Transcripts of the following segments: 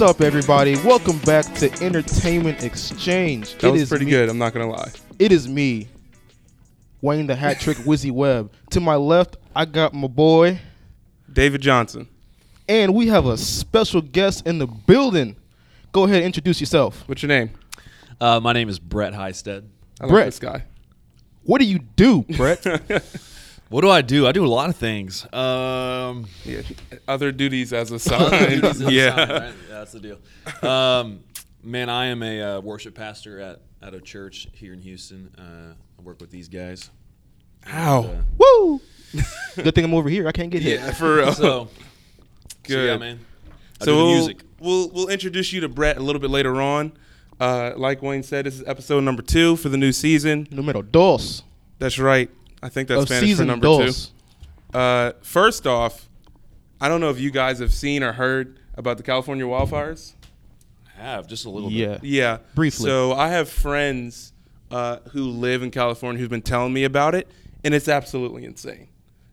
What's up, everybody? Welcome back to Entertainment Exchange. That It was is pretty me- good. I'm not gonna lie. It is me, Wayne the Hat Trick Wizzy Webb. To my left, I got my boy, David Johnson. and we have a special guest in the building. Go ahead and introduce yourself. What's your name? Uh, my name is Brett Heisted. I like Brett. this guy. What do you do, Brett? What do I do? I do a lot of things. Um, Yeah. Other duties as a duties son. as a yeah. son, right? that's the deal. Um, man, I am a uh, worship pastor at, at a church here in Houston. Uh, I work with these guys. Ow. And, Woo! Good thing I'm over here. I can't get hit. Yeah, for real. uh, so, so Good. yeah, man. I So do we'll, music. we'll we'll introduce you to Brett a little bit later on. Uh, like Wayne said, this is episode number two for the new season. Numero dos. That's right. I think that's Of Spanish for season number dos. two. Uh, first off, I don't know if you guys have seen or heard about the California wildfires. I have just a little Yeah. bit. Yeah. Briefly. So I have friends uh, who live in California who've been telling me about it, and it's absolutely insane.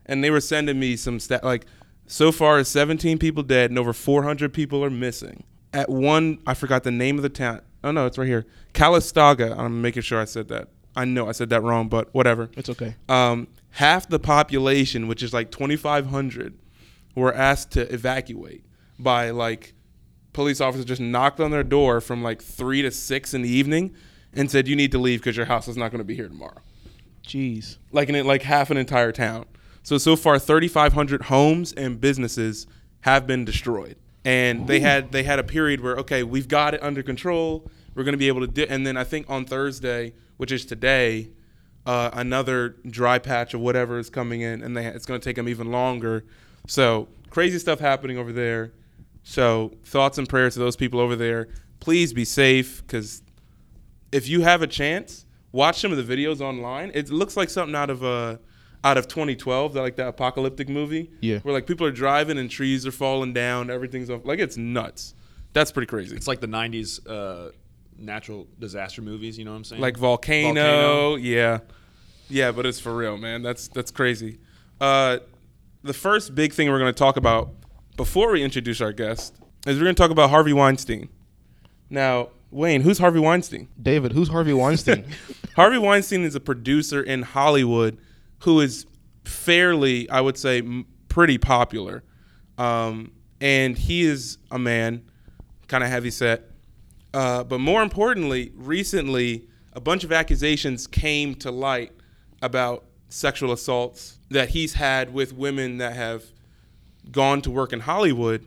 And they were sending me some stat like so far 17 people dead and over 400 people are missing. At one, I forgot the name of the town. Oh no, it's right here, Calistoga. I'm making sure I said that. I know I said that wrong, but whatever. It's okay. Um, half the population, which is like 2,500, were asked to evacuate by like police officers just knocked on their door from like three to six in the evening and said you need to leave because your house is not going to be here tomorrow. Jeez. Like in it, like half an entire town. So so far, 3,500 homes and businesses have been destroyed, and they had they had a period where okay, we've got it under control. We're going to be able to do, and then I think on Thursday, which is today, uh, another dry patch of whatever is coming in, and they, it's going to take them even longer. So crazy stuff happening over there. So thoughts and prayers to those people over there. Please be safe, because if you have a chance, watch some of the videos online. It looks like something out of uh, out of 2012, that like that apocalyptic movie. Yeah. Where like people are driving and trees are falling down, everything's off. Like it's nuts. That's pretty crazy. It's like the 90s uh, natural disaster movies, you know what I'm saying? like volcano, Volcano. yeah. Yeah but it's for real man. That's that's crazy. Uh the first big thing we're going to talk about before we introduce our guest is we're going to talk about harvey weinstein. Now wayne who's harvey weinstein? David, who's Harvey Weinstein? harvey weinstein is a producer in hollywood who is fairly i would say m- pretty popular. Um, and he is a man kind of heavy set uh, but more importantly, recently, a bunch of accusations came to light about sexual assaults that he's had with women that have gone to work in Hollywood,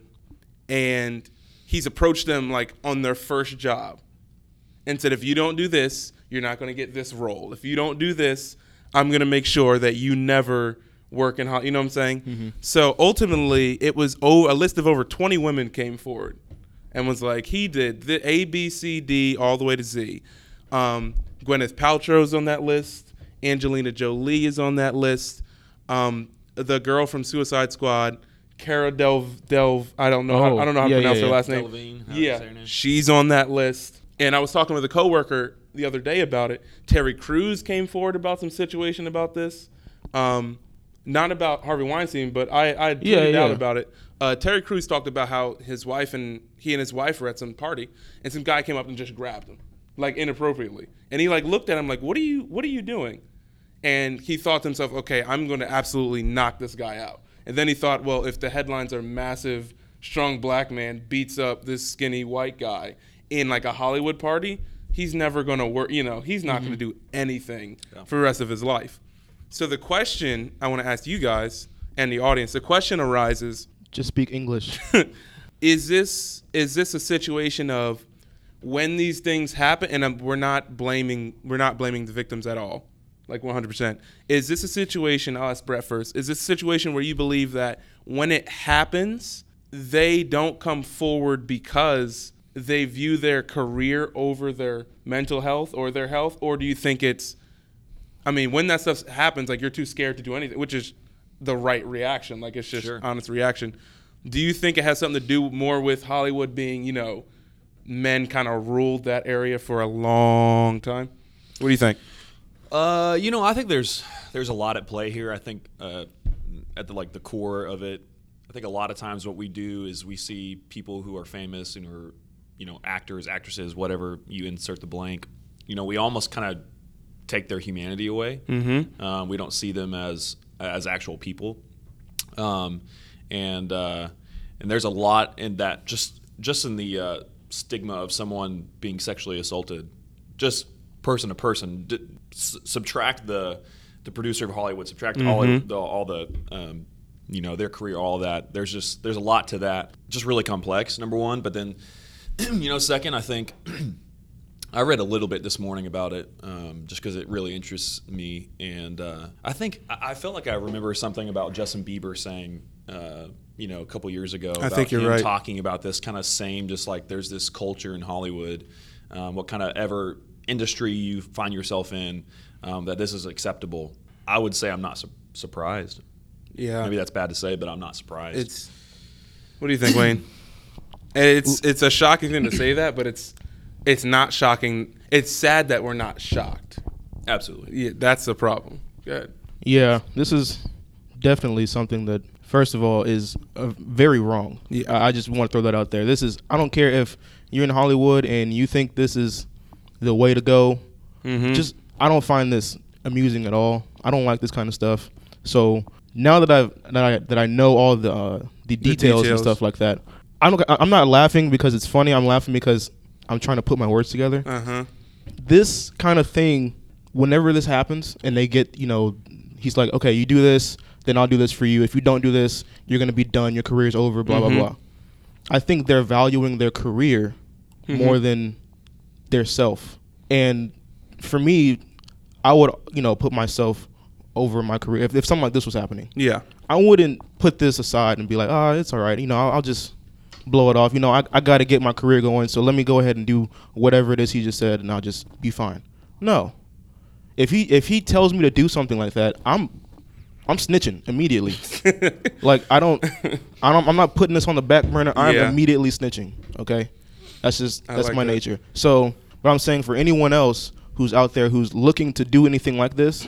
and he's approached them like on their first job and said, if you don't do this, you're not going to get this role. If you don't do this, I'm going to make sure that you never work in Hollywood. You know what I'm saying? So ultimately, it was oh, a list of over 20 women came forward and was like, he did the A, B, C, D, all the way to Z. Um, Gwyneth Paltrow's on that list. Angelina Jolie is on that list. Um, the girl from Suicide Squad, Cara Del Del. I don't know. Oh, how, I don't know how to pronounce yeah, her yeah. last name. Delevingne, how do yeah, name? she's on that list. And I was talking with a coworker the other day about it. Terry Crews came forward about some situation about this. Um, not about Harvey Weinstein, but I, I tweeted Yeah, yeah. out about it. Uh, Terry Crews talked about how his wife and he and his wife were at some party, and some guy came up and just grabbed him, like inappropriately. And he like looked at him like, "What are you? What are you doing?" And he thought to himself, "Okay, I'm going to absolutely knock this guy out." And then he thought, "Well, if the headlines are massive, strong black man beats up this skinny white guy in like a Hollywood party, he's never going to work. You know, he's not going to do anything for the rest of his life." So the question I want to ask you guys and the audience, the question arises: Just speak English. Is this is this a situation of when these things happen, and um, we're not blaming we're not blaming the victims at all, like 100%. Is this a situation? I'll ask Brett first. Is this a situation where you believe that when it happens, they don't come forward because they view their career over their mental health or their health, or do you think it's I mean, when that stuff happens, like you're too scared to do anything, which is the right reaction. Like it's just Sure. honest reaction. Do you think it has something to do more with Hollywood being, you know, men kind of ruled that area for a long time? What do you think? Uh, you know, I think there's there's a lot at play here. I think uh, at the like the core of it, I think a lot of times what we do is we see people who are famous and are, you know, actors, actresses, whatever you insert the blank. You know, we almost kind of take their humanity away. Mm-hmm. Um, we don't see them as as actual people, um, and uh, and there's a lot in that just just in the uh, stigma of someone being sexually assaulted, just person to person. D- s- subtract the the producer of Hollywood, subtract all the all the um, you know their career, all that. There's just there's a lot to that. Just really complex. Number one, but then you know, second, I think. I read a little bit this morning about it, um, just because it really interests me, and uh, I think I I felt like I remember something about Justin Bieber saying, uh, you know, a couple years ago. about think you're him right. Talking about this kind of same, just like there's this culture in Hollywood, um, what kind of ever industry you find yourself in, um, that this is acceptable. I would say I'm not su- surprised. Yeah. Maybe that's bad to say, but I'm not surprised. It's. What do you think, Wayne? It's it's a shocking thing to say that, but it's it's not shocking. It's sad that we're not shocked. absolutely. Yeah, that's the problem. Good. Yeah, this is definitely something that, first of all, is uh, very wrong. Yeah. I I just want to throw that out there. This is, I don't care if you're in Hollywood and you think this is the way to go. Mm-hmm. Just, I don't find this amusing at all. I don't like this kind of stuff. So now that I've that I that I know all the uh, the details, and details. stuff like that, I don't. I'm not laughing because it's funny. I'm laughing because I'm trying to put my words together Uh huh. this kind of thing, whenever this happens and they get, you know, he's like, okay, you do this, then I'll do this for you. If you don't do this, you're going to be done. Your career's over, blah, Mhm. blah, blah. I think they're valuing their career more than their self. And for me, I would, you know, put myself over my career. If, if something like this was happening, Yeah. I wouldn't put this aside and be like, oh, it's all right. You know, I'll, I'll just blow it off. You know, I, I got to get my career going, so let me go ahead and do whatever it is he just said, and I'll just be fine. No, if he if he tells me to do something like that, I'm I'm snitching immediately. like I don't, I don't, I'm not putting this on the back burner. I'm Yeah. immediately snitching. Okay, that's just that's like my that. nature. So, what I'm saying for anyone else who's out there who's looking to do anything like this,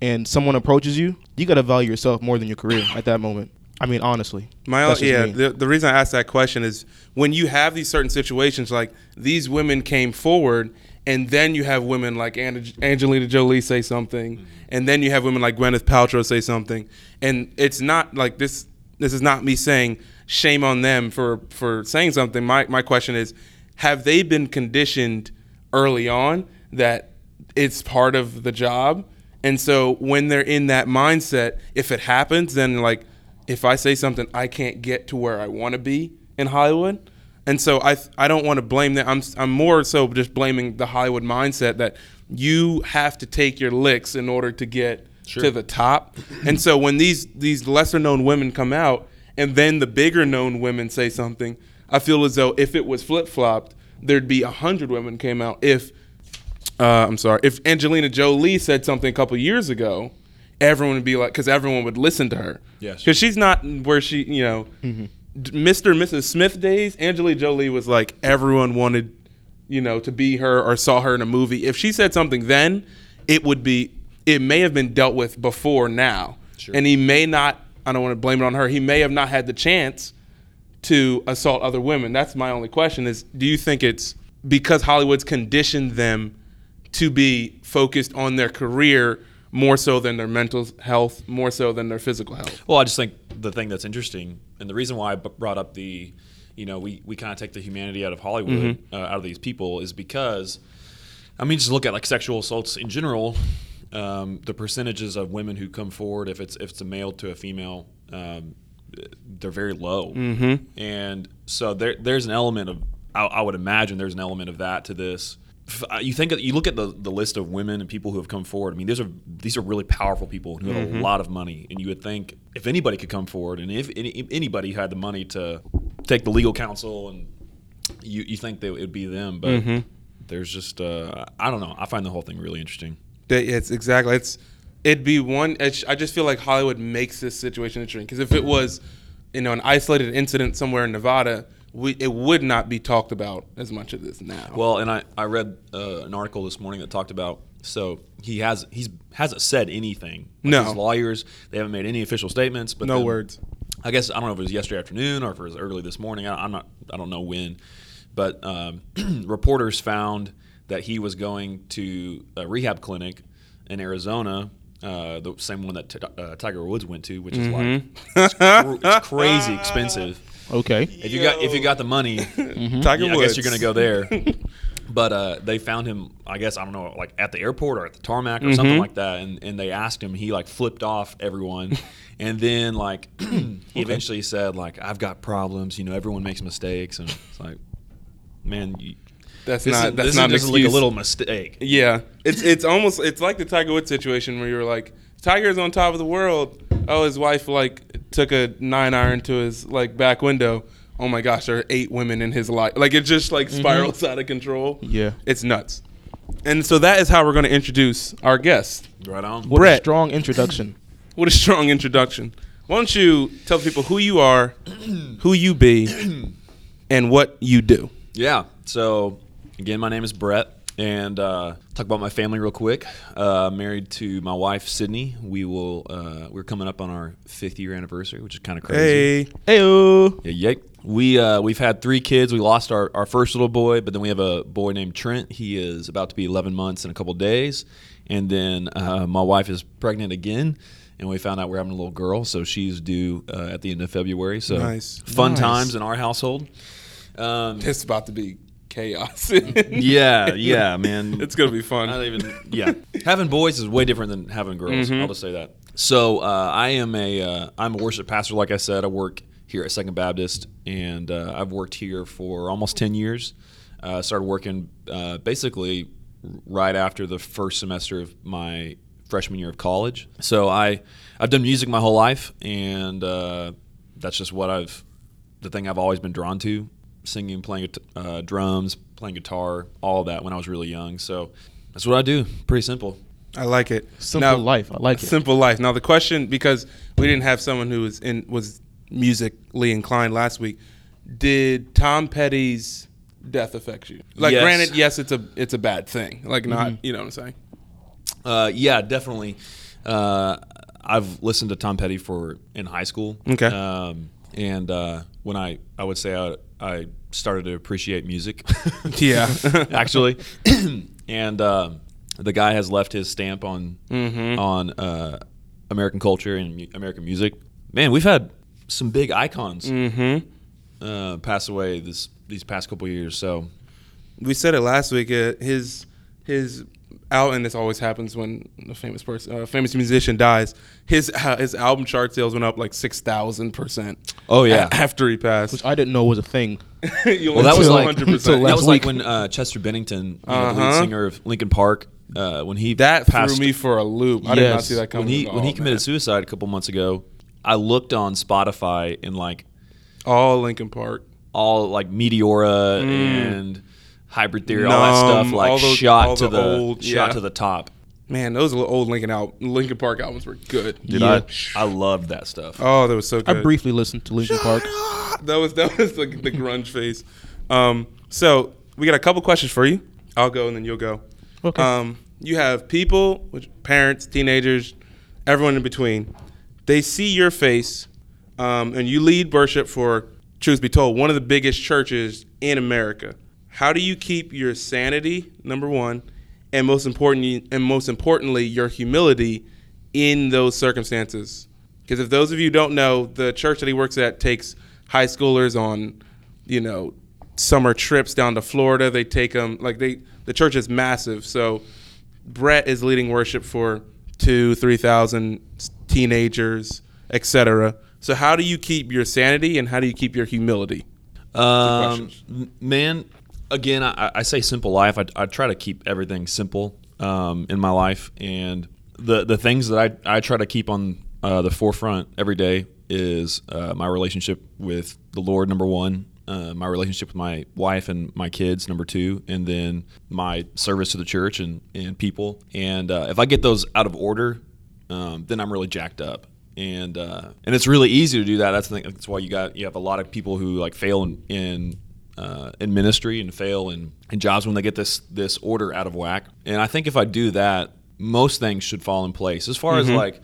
and someone approaches you, you got to value yourself more than your career at that moment. I mean, honestly. My That's just yeah, me. the, the reason I asked that question is when you have these certain situations, like these women came forward, and then you have women like Ange- Angelina Jolie say something, mm-hmm. and then you have women like Gwyneth Paltrow say something, and it's not like this. This is not me saying shame on them for for saying something. My my question is, have they been conditioned early on that it's part of the job? And so when they're in that mindset, if it happens, then like if I say something, I can't get to where I want to be in Hollywood. And so I I don't want to blame that. I'm I'm more so just blaming the Hollywood mindset that you have to take your licks in order to get to the top. And so when these these lesser known women come out and then the bigger known women say something, I feel as though if it was flip flopped, there'd be a hundred women came out. If uh, I'm sorry, if Angelina Jolie said something a couple years ago, everyone would be like, because everyone would listen to her. Yes. Because she's not where she, you know, mm-hmm. d- Mr. and Mrs. Smith days. Angelina Jolie was like everyone wanted, you know, to be her or saw her in a movie. If she said something then, it would be, it may have been dealt with before now, Sure. and he may not. I don't want to blame it on her. He may have not had the chance to assault other women. That's my only question is do you think it's because Hollywood's conditioned them to be focused on their career more so than their mental health, more so than their physical health? Well, I just think the thing that's interesting, and the reason why I b- brought up the, you know, we, we kind of take the humanity out of Hollywood, uh, out of these people, is because, I mean, just look at like sexual assaults in general. Um, the percentages of women who come forward, if it's if it's a male to a female, um, they're very low, mm-hmm. and so there there's an element of I, I would imagine there's an element of that to this. Uh, You think you look at the, the list of women and people who have come forward. I mean, these are these are really powerful people who have a lot of money, and you would think if anybody could come forward, and if any, if anybody had the money to take the legal counsel, and you you think that it would be them, but there's just uh, I don't know. I find the whole thing really interesting. That it's exactly it's it'd be one. It's, I just feel like Hollywood makes this situation interesting because if it was, you know, an isolated incident somewhere in Nevada, we it would not be talked about as much as this now. Well, and I, I read uh, an article this morning that talked about so he has he's hasn't said anything. Like No. his lawyers they haven't made any official statements. But no then words. I guess I don't know if it was yesterday afternoon or if it was early this morning. I, I'm not. I don't know when, but um, reporters found that he was going to a rehab clinic in Arizona, uh, the same one that t- uh, Tiger Woods went to, which is like it's, cr- it's crazy expensive. Okay. If you got if you got the money, Tiger yeah, I Woods. guess you're gonna go there. but uh, they found him, I guess I don't know, like at the airport or at the tarmac or Mm-hmm. something like that, and, and they asked him. He like flipped off everyone, and then like he eventually said like I've got problems. You know, everyone makes mistakes, and it's like, man, you, That's this not is, that's this not an is just like a little mistake. Yeah, it's it's almost it's like the Tiger Woods situation where you were like, Tiger's on top of the world. Oh, his wife like took a nine iron to his like back window. Oh my gosh, there are eight women in his life. Like it just like mm-hmm. spirals out of control. Yeah. it's nuts. And so that is how we're going to introduce our guest. Right on. What a Brett. strong introduction. What a strong introduction. Why don't you tell people who you are, who you be, and what you do? Yeah. So again, my name is Brett, and uh, talk about my family real quick. Uh, married to my wife Sydney. We will. Uh, we're coming up on our fifth year anniversary, which is kind of crazy. Hey, Heyo. Yeah, yay. We uh, we've had three kids. We lost our, our first little boy, but then we have a boy named Trent. He is about to be 11 months in a couple days, and then uh, my wife is pregnant again, and we found out we're having a little girl, so she's due uh, at the end of February. So Nice. fun Nice. times in our household. Um, it's about to be chaos. yeah, yeah, man. it's gonna be fun. I don't even. Yeah, having boys is way different than having girls. Mm-hmm. I'll just say that. So uh, I am a uh, I'm a worship pastor. Like I said, I work here at Second Baptist, and uh, I've worked here for almost ten years. Uh, started working uh, basically right after the first semester of my freshman year of college. So I I've done music my whole life, and uh, that's just what I've the thing I've always been drawn to singing, playing uh, drums, playing guitar, all that when I was really young. So that's what I do. Pretty simple. I like it. Simple life. I like it. Simple life. Now the question, because we didn't have someone who was in was musically inclined last week, did Tom Petty's death affect you? Like, Yes. granted, yes, it's a it's a bad thing. Like, not you know what I'm saying? Uh, yeah, definitely. Uh, I've listened to Tom Petty for in high school. Okay. Um, and uh, when I, I would say I, I started to appreciate music. Yeah. actually. and um, the guy has left his stamp on Mm-hmm. on uh, American culture and mu- American music. Man, we've had some big icons Mm-hmm. uh, pass away this these past couple years. So We said it last week. Uh, his his out, and this always happens when a famous person, a famous musician dies. His uh, his album chart sales went up like six thousand percent. Oh, yeah. after he passed. Which I didn't know was a thing. Well, that was like- hundred until percent. that last was like when uh, Chester Bennington, you know, the lead Uh-huh. singer of Linkin Park, uh, when he That passed, threw me for a loop. I did not see that coming. when he at when he committed man. suicide a couple months ago. I looked on Spotify and like all Linkin Park. all like Meteora and Hybrid Theory, all that stuff. Numb, like all those- shot all to the the old- shot yeah. to the top. Man, those old Linkin al- Linkin Park albums were good. Dude, Yeah. I, I loved that stuff. Oh, that was so good. I briefly listened to Linkin Park. that was that was the, the grunge face. Um, so we got a couple questions for you. I'll go and then you'll go. Okay. Um, you have people, which parents, teenagers, everyone in between. They see your face, um, and you lead worship for, truth be told, one of the biggest churches in America. How do you keep your sanity, number one, and most importantly, and most importantly, your humility in those circumstances? Because if those of you don't know, the church that he works at takes high schoolers on, you know, summer trips down to Florida. They take them like they. The church is massive, so Brett is leading worship for two, three thousand teenagers, etc. So how do you keep your sanity and how do you keep your humility? Um, man, again, I, I say simple life. I, I try to keep everything simple um, in my life, and the the things that I, I try to keep on uh, the forefront every day is uh, my relationship with the Lord, number one. Uh, my relationship with my wife and my kids, number two, and then my service to the church and, and people. And uh, if I get those out of order, um, then I'm really jacked up. And uh, and it's really easy to do that. That's the. That's why you got you have a lot of people who like fail in in, uh, in ministry and fail in, in jobs when they get this this order out of whack. And I think if I do that, most things should fall in place. As far as like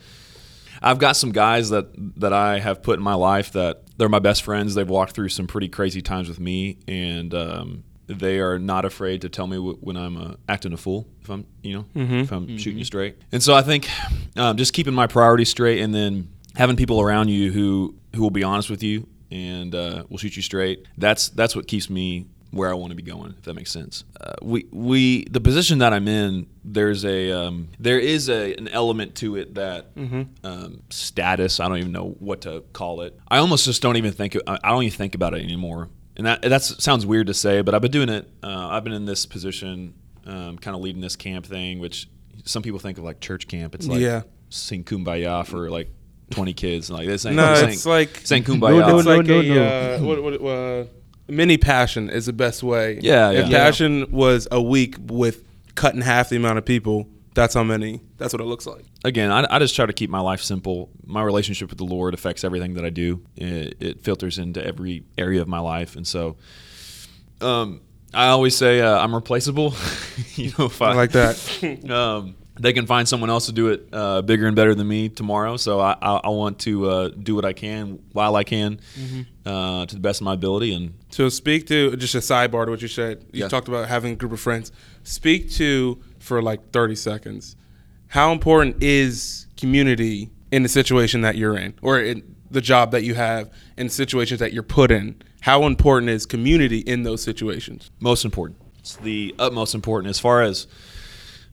I've got some guys that that I have put in my life that they're my best friends. They've walked through some pretty crazy times with me, and um, they are not afraid to tell me w- when I'm uh, acting a fool. If I'm, you know, if I'm shooting you straight. And so I think um, just keeping my priorities straight, and then having people around you who who will be honest with you and uh, will shoot you straight. That's that's what keeps me where I want to be going. If that makes sense. Uh, we we the position that I'm in. There's a um, there is a an element to it that um, status. I don't even know what to call it. I almost just don't even think. I I don't even think about it anymore. And that that sounds weird to say, but I've been doing it. Uh, I've been in this position, um, kind of leading this camp thing, which some people think of like church camp. It's like Yeah. sing kumbaya for like 20 kids. Like this ain't, No, this it's like this ain't kumbaya. No, it's no, like no, a no. Uh, what, what, uh, mini passion is the best way. Yeah, If yeah. passion was a week with cutting half the amount of people, that's how many. That's what it looks like. again, I, I just try to keep my life simple. My relationship with the Lord affects everything that I do. It, it filters into every area of my life, and so um, I always say uh, I'm replaceable. you know, if I, I like that. um, they can find someone else to do it uh, bigger and better than me tomorrow. So I, I, I want to uh, do what I can while I can uh, to the best of my ability. And So speak to just a sidebar to what you said. You Yeah. talked about having a group of friends. Speak to for like thirty seconds. How important is community in the situation that you're in, or in the job that you have, in situations that you're put in? How important is community in those situations? most important. It's the utmost important as far as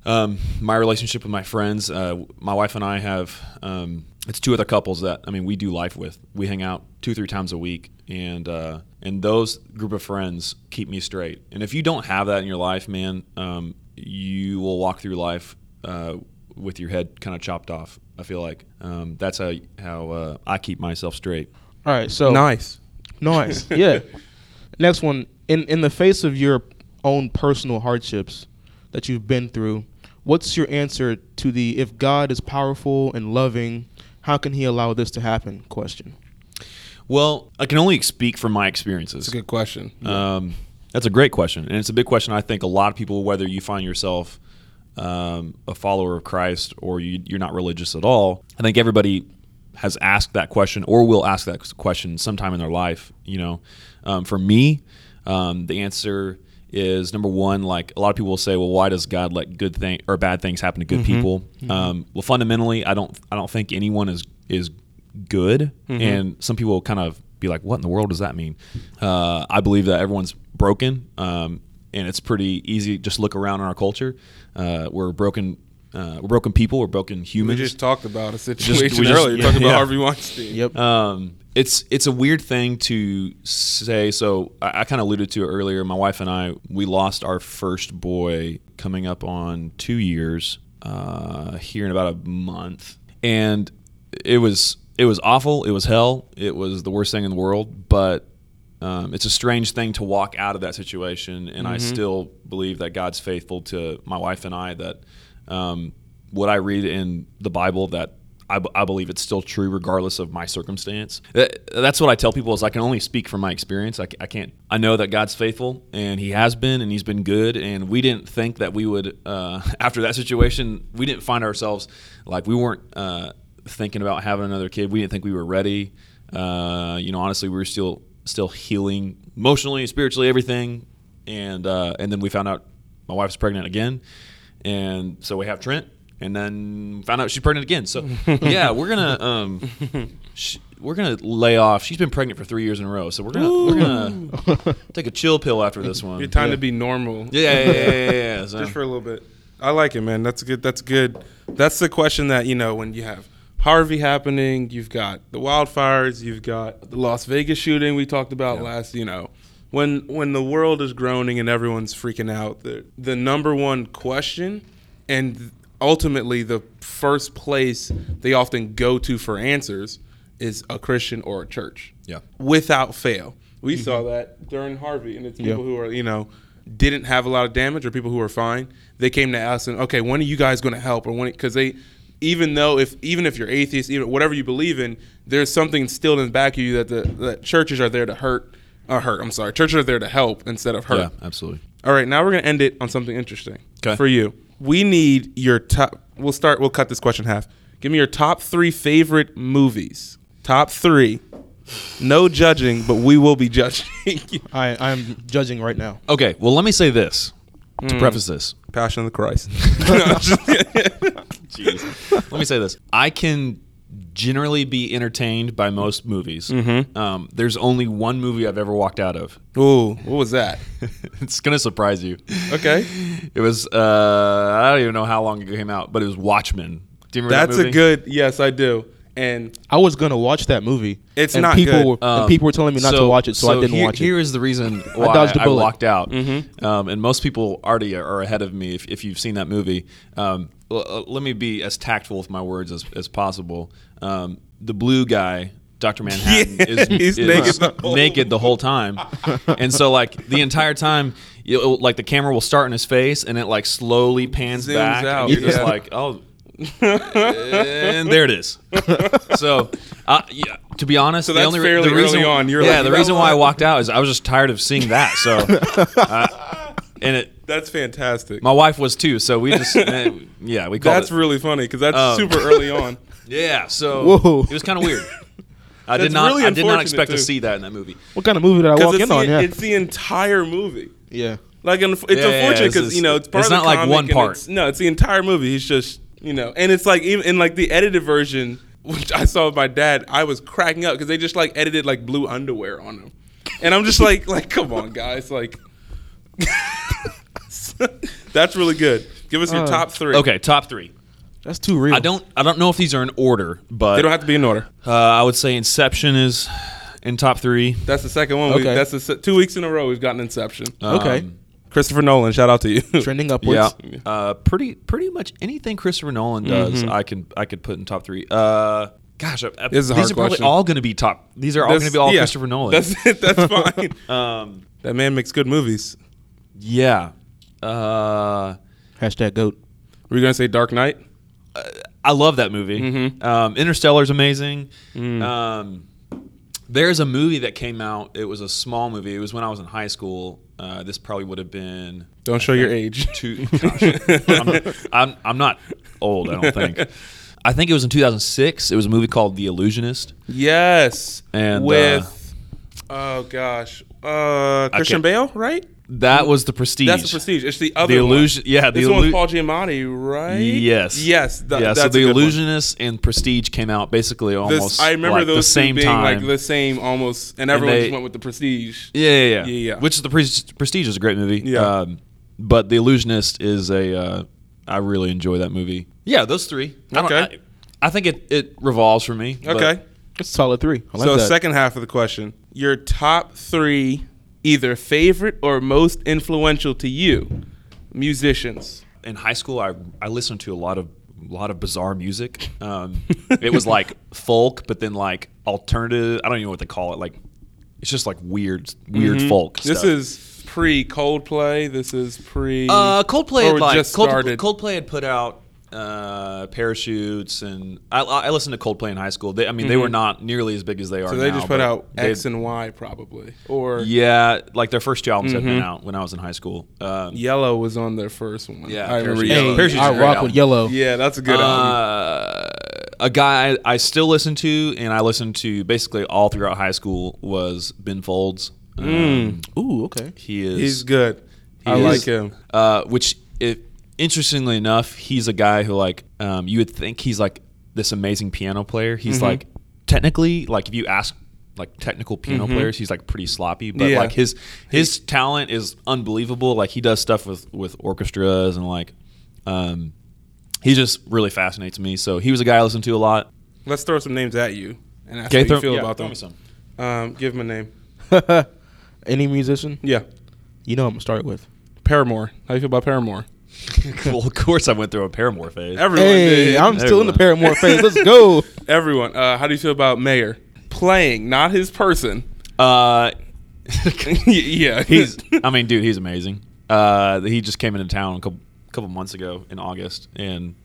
um, my relationship with my friends. Uh, my wife and I have um, it's two other couples that I mean we do life with. We hang out two three times a week, and uh, and those group of friends keep me straight. And if you don't have that in your life, man, um, you will walk through life uh, with your head kind of chopped off. I feel like um, that's how how uh, I keep myself straight. All right, so Nice. Nice. Yeah. Next one. In in the face of your own personal hardships that you've been through, what's your answer to the if God is powerful and loving, how can he allow this to happen question? Well, I can only speak from my experiences. That's a good question. Um, that's a great question, and it's a big question. I think a lot of people, whether you find yourself um, a follower of Christ or you, you're not religious at all, I think everybody has asked that question or will ask that question sometime in their life. You know, um, for me, um, the answer is number one. Like a lot of people will say, well, why does God let good thing or bad things happen to good people? Um, well, fundamentally, I don't. I don't think anyone is is good, and some people kind of be like, "What in the world does that mean?" Uh, I believe that everyone's broken, um, and it's pretty easy. Just look around in our culture. Uh, we're broken. Uh, we're broken people. We're broken humans. we just talked about a situation just- earlier. yeah, talking about yeah. Harvey Weinstein. Yep. um, it's it's a weird thing to say. So I, I kind of alluded to it earlier. My wife and I we lost our first boy coming up on two years uh, here in about a month, and it was it was awful. It was hell. It was the worst thing in the world. But um, it's a strange thing to walk out of that situation, and I still believe that God's faithful to my wife and I. That um, what I read in the Bible that I, b- I believe it's still true regardless of my circumstance. That- That's what I tell people is I can only speak from my experience. I can't. I know that God's faithful and He has been and He's been good. And we didn't think that we would uh, after that situation. We didn't find ourselves like we weren't uh, thinking about having another kid. We didn't think we were ready. Uh, you know, honestly, we were still still healing emotionally, spiritually, everything. And uh, and then we found out my wife's pregnant again, and so we have Trent, and then found out she's pregnant again. So yeah, we're gonna um, sh- we're gonna lay off. She's been pregnant for three years in a row, so we're gonna we're gonna take a chill pill after this one. Your time yeah. to be normal. Yeah, yeah, yeah, yeah. yeah. So- just for a little bit. I like it, man. That's good. That's good. That's the question that you know when you have Harvey happening. You've got the wildfires. You've got the Las Vegas shooting we talked about last. You know, when when the world is groaning and everyone's freaking out, the the number one question and ultimately the first place they often go to for answers is a Christian or a church yeah. without fail. We mm-hmm. saw that during Harvey, and it's people who are you know didn't have a lot of damage or people who are fine. They came to us and okay, when are you guys going to help? Or when because they even though if even if you're atheist, even whatever you believe in, there's something instilled in the back of you that the that churches are there to hurt or hurt. I'm sorry, churches are there to help instead of hurt. Yeah, absolutely. All right, now we're gonna end it on something interesting 'Kay. for you. We need your top. We'll start. We'll cut this question in half. Give me your top three favorite movies. Top three. No judging, but we will be judging. I I'm judging right now. Okay, well, let me say this to hmm. preface this. Passion of the Christ. Jeez. Let me say this. I can generally be entertained by most movies. Mm-hmm. Um, there's only one movie I've ever walked out of. Ooh, what was that? it's gonna surprise you. Okay. It was uh, I don't even know how long ago it came out, but it was Watchmen. Do you remember That's that a good. Yes, I do. And I was gonna watch that movie. It's and not people good. Were, Um, and people were telling me not to watch it, so, I didn't here- watch it. Here is the reason why I, dodged a bullet. walked out. Mm-hmm. Um, and most people already are ahead of me if, if you've seen that movie. Um, l- let me be as tactful with my words as, as possible. Um, the blue guy, Dr. Manhattan, Yeah, is, he's is naked the whole- naked the whole time. and so, like, the entire time, you know, like, the camera will start in his face and it, like, slowly pans Zooms back. out, and you're just like, oh. And there it is. So, uh, yeah, to be honest, So the that's only fairly the reason, early on. You're yeah, like, the reason why I walked out is I was just tired of seeing that. So, uh, and it, that's fantastic. my wife was too. So we just, uh, yeah, we called That's it. really funny because that's Um, super early on. yeah. So Whoa. it was kind of weird. I That's did not, really I did not unfortunate, expect to see that in that movie. what kind of movie did I Because walk it's, in the, on? Yeah, it's the entire movie. yeah. Like, it's Yeah, yeah, unfortunate because just- you know it's part it's of the not like one part. it's- no, it's the entire movie. He's just you know, and it's like even in like the edited version, which I saw with my dad, I was cracking up because they just like edited like blue underwear on him, and I'm just like, like, come on, guys, like, that's really good. Give us your Uh, top three. Okay, top three. That's too real. I don't, I don't know if these are in order, but they don't have to be in order. uh, I would say Inception is in top three. That's the second one. We, Okay. that's the se- two weeks in a row we've gotten Inception. Okay. Christopher Nolan, shout out to you. trending upwards. Yeah, uh, pretty pretty much anything Christopher Nolan does, Mm-hmm. I can I could put in top three. Uh, gosh, uh, This is a these hard are probably question. all going to be top. These are all going to be all yeah, Christopher Nolan. That's it. That's fine. um, that man makes good movies. yeah. Uh, Hashtag goat. Were you gonna say Dark Knight? I love that movie. Mhm. Um, Interstellar's amazing. Mm. Um, there's a movie that came out. It was a small movie. It was when I was in high school. Uh, this probably would have been Don't show your age. two. Gosh, I'm, I'm, I'm not old. I don't think. I think it was in 2006. It was a movie called The Illusionist. Yes, And, uh, with oh gosh, uh, Christian Bale, right? That was the Prestige. That's the Prestige. It's the other The one. illusion- yeah, the this one with Paul Giamatti, right? Yes. yes. th- yeah. that's So the good one. Illusionist and Prestige came out basically This, almost. I remember like those the two same being time. like the same almost, and everyone they- just went with the Prestige. Yeah, yeah, yeah. Yeah, yeah. Which is the Pres- Prestige is a great movie. Yeah. Um, but The Illusionist is a. Uh, I really enjoy that movie. Yeah, those three. I don't- Okay. I, I think it, it revolves for me. Okay. It's solid three. I like so that. second half of the question: your top three, either favorite or most influential to you, musicians. in high school, I I listened to a lot of a lot of bizarre music. Um, it was like folk, but then like alternative. I don't even know what they call it. Like it's just like weird, weird folk. Mm-hmm. This stuff. is pre Coldplay. This is pre uh coldplay had like just Cold, started. Coldplay had put out uh, parachutes, and I, I listened to Coldplay in high school. They, I mean, they were not nearly as big as they are. Mm-hmm. so they now, just put but out they- X and Y probably, or yeah, like their first two albums had Mm-hmm. been out when I was in high school. Um, Yellow was on their first one. Yeah, I remember Parachute. Yellow. hey, Parachutes is I a great rock album. with yellow. Yeah, that's a good album. Uh, a guy I still listen to, and I listened to basically all throughout high school was Ben Folds. Um, Ooh, okay. He is He's good. he I is- like him. Uh, which, if, interestingly enough, he's a guy who like um, you would think he's like this amazing piano player. He's Mm-hmm. like technically like if you ask like technical piano players, he's like pretty sloppy. But Mm-hmm. Yeah. like his his talent is unbelievable. Like he does stuff with with orchestras and like um, he just really fascinates me. So he was a guy I listened to a lot. Let's throw some names at you and ask Okay, how you throw- feel yeah, about throw them. me some. Um, give him a name. Any musician, Yeah, you know I'm gonna start with. Paramore. How do you feel about Paramore? well, of course, I went through a Paramore phase. Everyone. Hey, did. I'm still in the Everyone. Paramore phase. Let's go. Everyone. Uh, how do you feel about Mayer playing, not his person? Uh, yeah, he's. I mean, dude, he's amazing. Uh, he just came into town a couple, couple months ago in August, and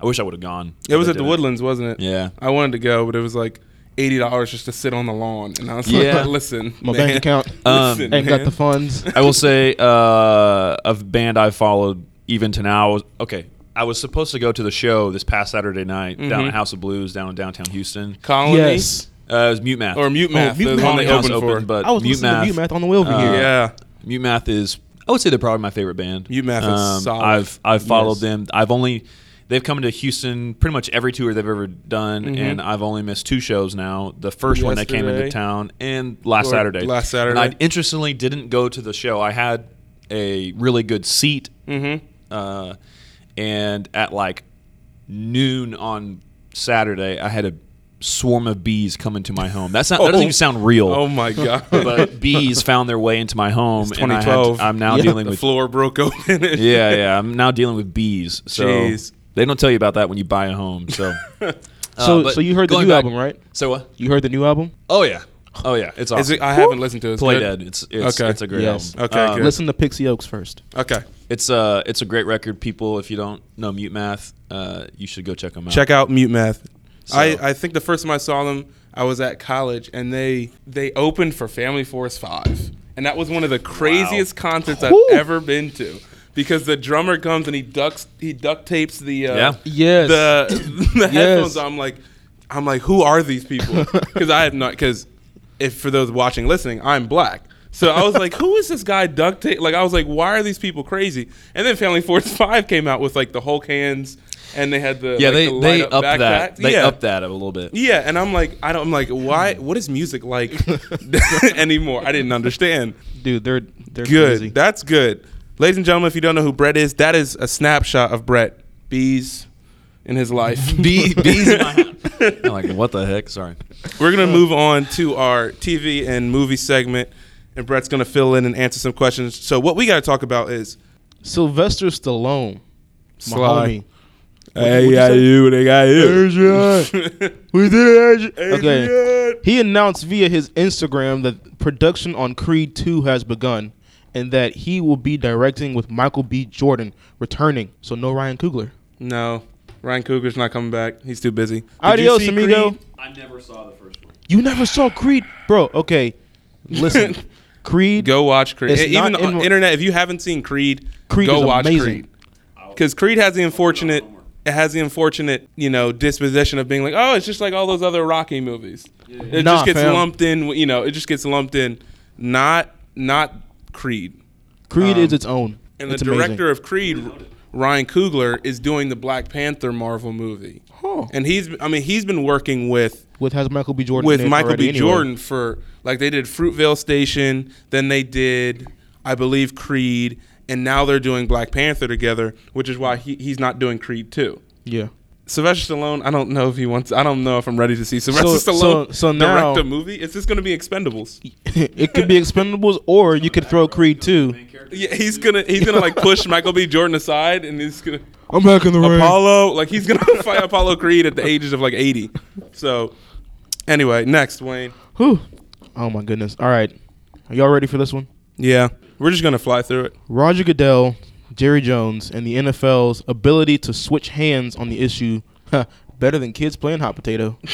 I wish I would have gone. It was at the didn't. Woodlands, wasn't it? Yeah. I wanted to go, but it was like eighty dollars just to sit on the lawn, and I was Yeah. like, "Listen, My man. bank account Um, Listen, ain't got the funds. I will say, uh, a band I followed even to now. Okay, I was supposed to go to the show this past Saturday night down Mm-hmm. at House of Blues down in downtown Houston. Colony Yes. Uh, it was Mute Math. or Mute Math, Mute the Math. one they House opened for. opened, but I was Mute listening Math, to Mute Math on the way over uh, here. yeah, Mute Math is I would say they're probably my favorite band. Mute Math is solid. I've I've followed Yes. them. I've only they've come to Houston pretty much every tour they've ever done, Mm-hmm. and I've only missed two shows now. The first one that came into town and last Or Saturday. last Saturday. And I interestingly didn't go to the show. I had a really good seat, Mm-hmm. Uh, and at like noon on Saturday, I had a swarm of bees come into my home. That's not that doesn't even sound real. Oh my god, but bees found their way into my home, It's and I had, 2012. I'm now Yeah. dealing the with floor broke open. yeah, yeah. I'm now dealing with bees. So Jeez. they don't tell you about that when you buy a home. So, So, Uh, so you heard the new back- album, right? So what? You heard the new album? Oh yeah, oh yeah. It's Is awesome. it, I haven't listened to it. It's Play good? Dead. It's it's, Okay. it's a great Yes. album. Okay, Um, good. Listen to Pixie Oaks first. Okay, It's uh it's a great record. People, if you don't know Mute Math, uh, you should go check them out. check out Mute Math. So- I, I think the first time I saw them, I was at college, and they they opened for Family Force Five, and that was one of the craziest concerts I've Whew. ever been to. Because the drummer comes and he ducks he duct tapes the uh, Yeah. Yes. the the Yes. headphones. I'm like, I'm like, who are these people? Because I have not. Because if for those watching, listening, I'm black. So I was like, who is this guy duct tape? Like I was like, why are these people crazy? And then Family Force Five came out with like the Hulk hands, and they had the Yeah, like, they the they up that. They yeah. up that a little bit. Yeah, and I'm like, I don't. I'm like, why? What is music like anymore? I didn't understand. Dude, they're they're Good. crazy. That's good. Ladies and gentlemen, if you don't know who Brett is, that is a snapshot of Brett Bees in his life. Bee, bees in my house. I'm like, what the heck? Sorry. We're gonna move on to our TV and movie segment, and Brett's gonna fill in and answer some questions. So what we got to talk about is Sylvester Stallone, my Sly. homie. Hey, what'd you say? you, they got you. We did it. Okay. He announced via his Instagram that production on Creed 2 has begun and that he will be directing with Michael B. Jordan returning. So no Ryan Coogler. No, Ryan Coogler's not coming back. He's too busy. Did you Adios, see amigo. Creed? I never saw the first one. You never saw Creed? Bro, okay. Listen. Creed Go watch Creed. It's Even not on in- internet, if you haven't seen Creed, Creed go is watch amazing. Creed. Because Creed has the unfortunate, it has the unfortunate, you know, disposition of being like, oh, it's just like all those other Rocky movies. It Nah, just gets fam. lumped in. You know, it just gets lumped in. Not, not Creed. Creed Um, is its own. And it's the director of Creed, Ryan Coogler, is doing the Black Panther Marvel movie. Huh. And he's, I mean, he's been working with with has Michael B. Jordan with Michael B. anyway. Jordan for like they did Fruitvale Station, then they did, I believe, Creed, and now they're doing Black Panther together, which is why he, he's not doing Creed two. Yeah. Sylvester Stallone, I don't know if he wants. I don't know if I'm ready to see Sylvester So- Stallone so- so direct a movie. Is this going to be Expendables? it could be Expendables or you could throw Creed too. Yeah, he's gonna he's gonna like push Michael B. Jordan aside, and he's gonna I'm back in the ring. Apollo like he's gonna fight Apollo Creed at the ages of like 80. So anyway, next Wayne. Whew. Oh my goodness. All right. Are y'all ready for this one? Yeah, we're just gonna fly through it. Roger Goodell, Jerry Jones, and the NFL's ability to switch hands on the issue better than kids playing hot potato.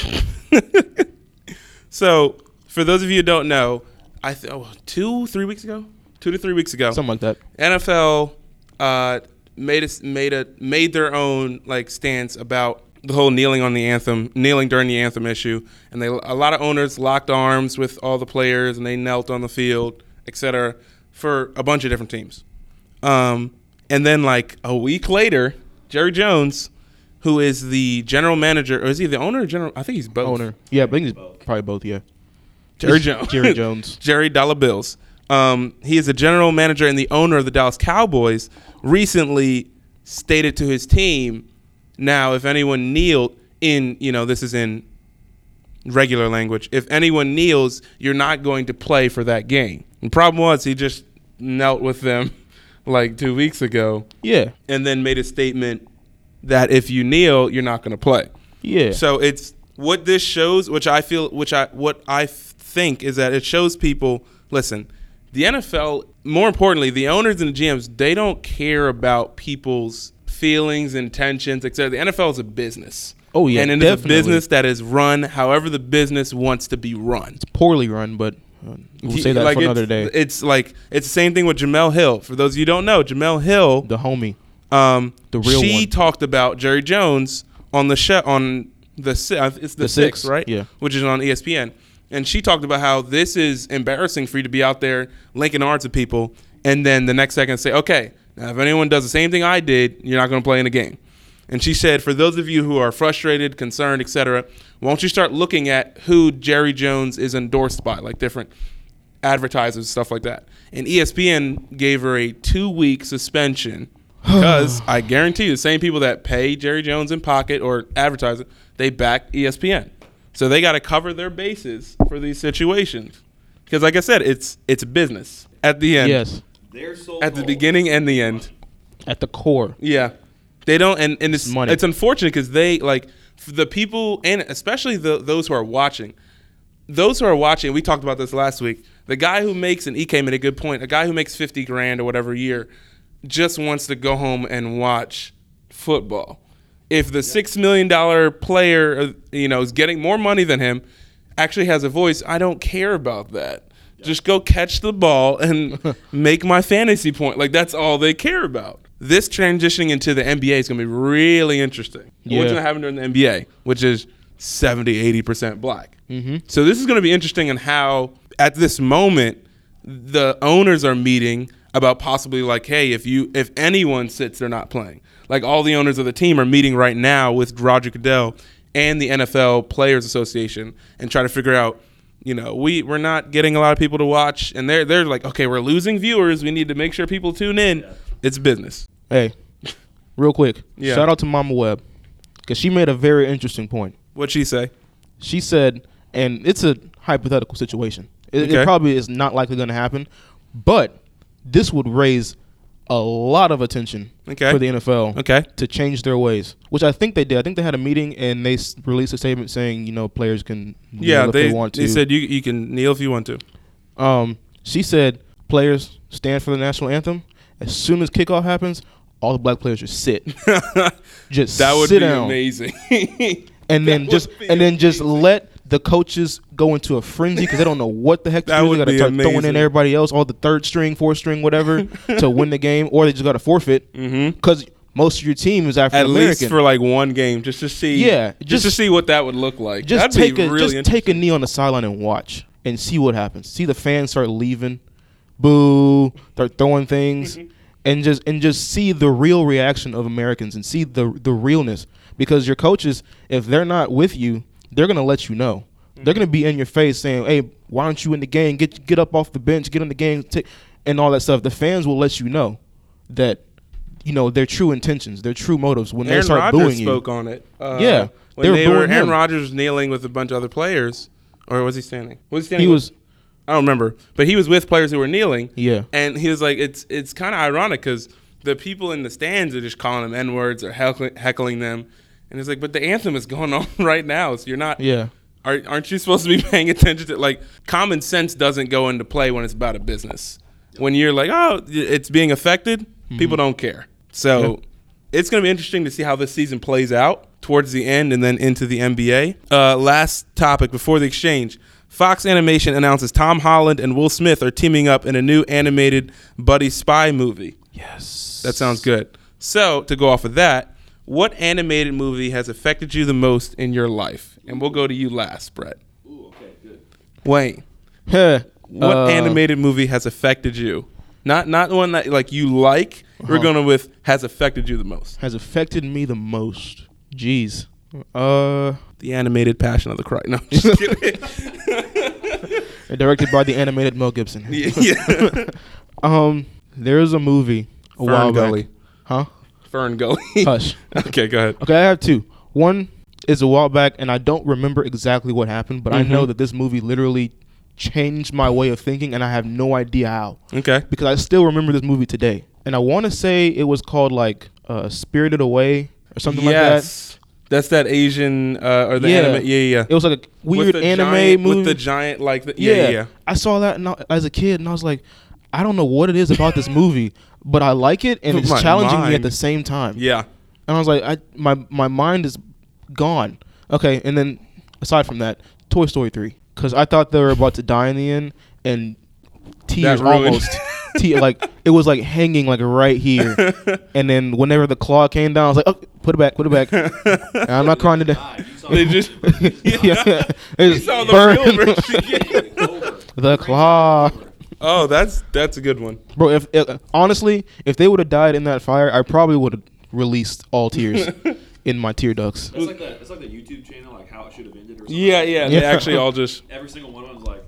So, for those of you who don't know, I th- oh, two, three weeks ago, two to three weeks ago, Something like that. NFL uh, made a, made a made their own like stance about the whole kneeling on the anthem, kneeling during the anthem issue, and they a lot of owners locked arms with all the players and they knelt on the field, etc. for a bunch of different teams. Um, and then like a week later, Jerry Jones, who is the general manager, or is he the owner or general? I think he's both. Owner. Yeah, I think it's probably both, yeah. Jerry Jones. Jerry Jones. Jerry Dollar Bills. Um, he is the general manager and the owner of the Dallas Cowboys. Recently stated to his team, now if anyone kneeled in, you know, this is in regular language. If anyone kneels, you're not going to play for that game. The problem was he just knelt with them like two weeks ago, Yeah. and then made a statement that if you kneel, you're not going to play. Yeah. So it's what this shows, which I feel, which I what I think is that it shows people. Listen, the NFL. More importantly, the owners and the GMs they don't care about people's feelings, intentions, etc. The NFL is a business. Oh, yeah, and it is a business that is run however the business wants to be run. It's Poorly run, but we'll say that Like, for another day. It's like it's the same thing with Jemele Hill. For those of you who don't know, Jemele Hill the homie. Um, The real she one. talked about Jerry Jones on the show on the si- uh, it's the, The six, Six, right? yeah. which is on ESPN. And she talked about how this is embarrassing for you to be out there linking arms with people, and then the next second say, "Okay, now if anyone does the same thing I did, you're not going to play in the game." And she said, for those of you who are frustrated, concerned, etc., won't you start looking at who Jerry Jones is endorsed by, like different advertisers, stuff like that. And ESPN gave her a two-week suspension because I guarantee you, the same people that pay Jerry Jones in pocket or advertise it, they back ESPN. So they got to cover their bases for these situations. Because, like I said, it's it's business at the end, Yes, at the beginning and the end. at the core. Yeah, they don't, and and it's Money. it's unfortunate because they like the people and especially the those who are watching, those who are watching. We talked about this last week. The guy who makes and Ek made a good point. A guy who makes fifty grand or whatever a year just wants to go home and watch football. If the six million dollar player, uh, you know, is getting more money than him, actually has a voice, I don't care about that. Just go catch the ball and make my fantasy point. Like that's all they care about. This transitioning into the NBA is going to be really interesting. Yeah. What's going to happen during the NBA, which is 70, 80% black. Mm-hmm. So this is going to be interesting in how, at this moment, the owners are meeting about possibly like, hey, if you if anyone sits, they're not playing. Like all the owners of the team are meeting right now with Roger Goodell and the NFL Players Association and try to figure out, you know, we we're not getting a lot of people to watch, and they're they're like, okay, we're losing viewers. We need to make sure people tune in. It's business. Hey, real quick, Yeah. shout out to Mama Webb because she made a very interesting point. What'd she say? She said, and it's a hypothetical situation. It, Okay. it probably is not likely going to happen, but this would raise a lot of attention Okay. for the NFL Okay. to change their ways, which I think they did. I think they had a meeting and they s- released a statement saying, you know, players can kneel Yeah, if they, they, want to. they said you you can kneel if you want to. Um, she said players stand for the national anthem. As soon as kickoff happens, all the black players just sit, just That would sit be down, amazing. and then just would and then just let the coaches go into a frenzy because they don't know what the heck to That do. They would got to throwing in everybody else, all the third string, fourth string, whatever, to win the game, or they just got to forfeit Mm-hmm. because most of your team is African American. At least for like one game, just to see. Yeah, just, to see what that would look like. just That'd take be a really just take a knee on the sideline and watch and see what happens. See the fans start leaving, boo, start throwing things, Mm-hmm. and just and just see the real reaction of Americans and see the the realness. Because your coaches, if they're not with you, they're gonna let you know. Mm-hmm. They're gonna be in your face saying, "Hey, why aren't you in the game? Get get up off the bench, get in the game, take, and all that stuff." The fans will let you know that. You know their true intentions, their true motives when Aaron they start Rodgers booing you. spoke on it. Uh, Yeah, when they they, were were. booing Aaron. Rodgers kneeling with a bunch of other players, or was he standing? Was he standing? He with- was, I don't remember, but he was with players who were kneeling. yeah. And he was like, it's it's kind of ironic because the people in the stands are just calling them n words or heckling, heckling them, and it's like, but the anthem is going on right now, so you're not. Yeah. Are, aren't you supposed to be paying attention to like common sense doesn't go into play when it's about a business. When you're like, oh, it's being affected, people don't care. So it's going to be interesting to see how this season plays out towards the end and then into the NBA. Uh, last topic before the exchange. Fox Animation announces Tom Holland and Will Smith are teaming up in a new animated buddy spy movie. Yes. That sounds good. So, to go off of that, what animated movie has affected you the most in your life? And we'll go to you last, Brett. Ooh, okay, good. Wayne, Huh. what Uh, animated movie has affected you? Not not the one that like you like. We're Uh-huh. going with has affected you the most. has affected me the most? Jeez. Uh, The animated Passion of the Christ. No, I'm just kidding. directed by the animated Mel Gibson. yeah, yeah. Um, there's a movie a while FernGully. back. Huh? FernGully. Hush. okay, go ahead. Okay, I have two. One is a while back, and I don't remember exactly what happened, but I know Mhm. that this movie literally changed my way of thinking, and I have no idea how. Okay. Because I still remember this movie today, and I want to say it was called like uh, Spirited Away or something like that. That's that Asian uh, or the Yeah. anime. Yeah, yeah. It was like a weird anime giant, movie with the giant like the, yeah, yeah, yeah. I saw that and I, as a kid, and I was like, I don't know what it is about this movie, but I like it, and it's challenging me at the same time. Yeah. And I was like, I my my mind is gone. Okay, and then aside from that, Toy Story three, because I thought they were about to die in the end, and tears almost T like it was like hanging like right here, and then whenever the claw came down, I was like, oh, put it back, put it back. And I'm not crying today. God, They it. just yeah, you it's saw the burned. real version. Over. the claw, Oh, that's that's a good one. bro. If, if honestly, if they would have died in that fire, I probably would have released all tears in my tear ducts. It's like that. It's like the YouTube channel, like how it should have ended, or something. Yeah, yeah. They Yeah. actually all just. Every single one of them's like,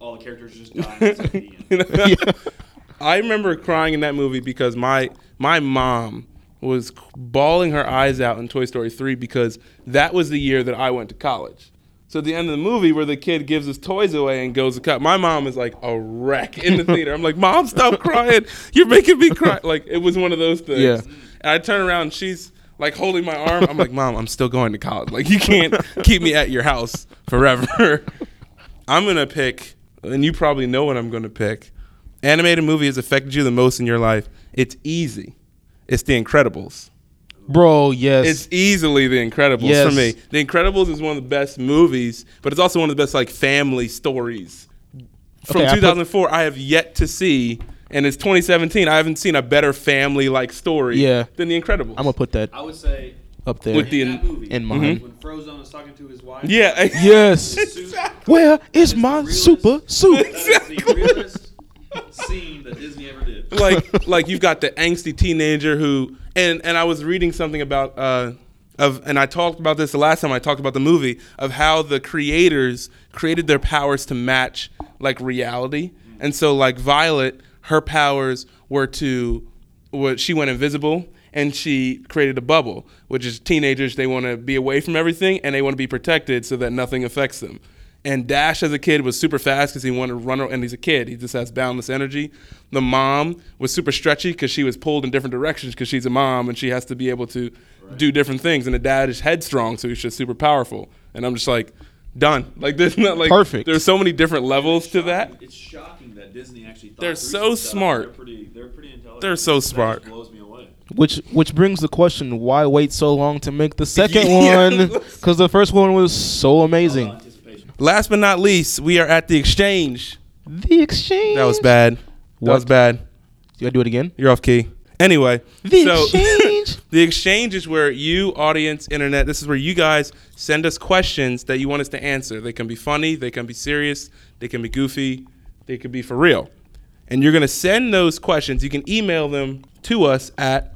all the characters just die. and it's like the end. yeah. I remember crying in that movie because my my mom was bawling her eyes out in Toy Story 3 because that was the year that I went to college. So at the end of the movie where the kid gives his toys away and goes to cut, my mom is like a wreck in the theater. I'm like, Mom, stop crying. You're making me cry. Like it was one of those things. Yeah. And I turn around and she's like holding my arm. I'm like, Mom, I'm still going to college. Like you can't keep me at your house forever. I'm gonna pick, and you probably know what I'm gonna pick. Animated movie has affected you the most in your life. It's easy. It's The Incredibles. Bro, yes. It's easily The Incredibles Yes. for me. The Incredibles is one of the best movies, but it's also one of the best like family stories. From Okay, I put- 2004, I have yet to see, and it's 2017. I haven't seen a better family like story Yeah. than The Incredibles. I'm gonna put that I would say up there. With the- in that movie, in mine. when Frozone is talking to his wife. yeah, yes. Exactly. Where is my realest- super soup? That's the realest scene that Disney ever did. like like you've got the angsty teenager who and and I was reading something about uh of and I talked about this the last time I talked about the movie of how the creators created their powers to match like reality. And so like Violet, her powers were to what she went invisible and she created a bubble, which is teenagers they want to be away from everything and they want to be protected so that nothing affects them. And Dash as a kid was super fast because he wanted to run, and he's a kid. He just has boundless energy. The mom was super stretchy because she was pulled in different directions because she's a mom and she has to be able to do different things. And the dad is headstrong, so he's just super powerful. And I'm just like, done. Like there's not like Perfect. There's so many different levels to that. It's shocking that Disney actually. Thought They're so smart. They're pretty. They're pretty intelligent. They're so That smart. blows me away. Which which brings the question: Why wait so long to make the second one? Because the first one was so amazing. Last but not least, we are at the exchange. The exchange. That was bad. That What? was bad. You gotta do it again. You're off key. Anyway, The so exchange. the exchange is where you, audience, internet, this is where you guys send us questions that you want us to answer. They can be funny, they can be serious, they can be goofy, they could be for real. And you're gonna send those questions. You can email them to us at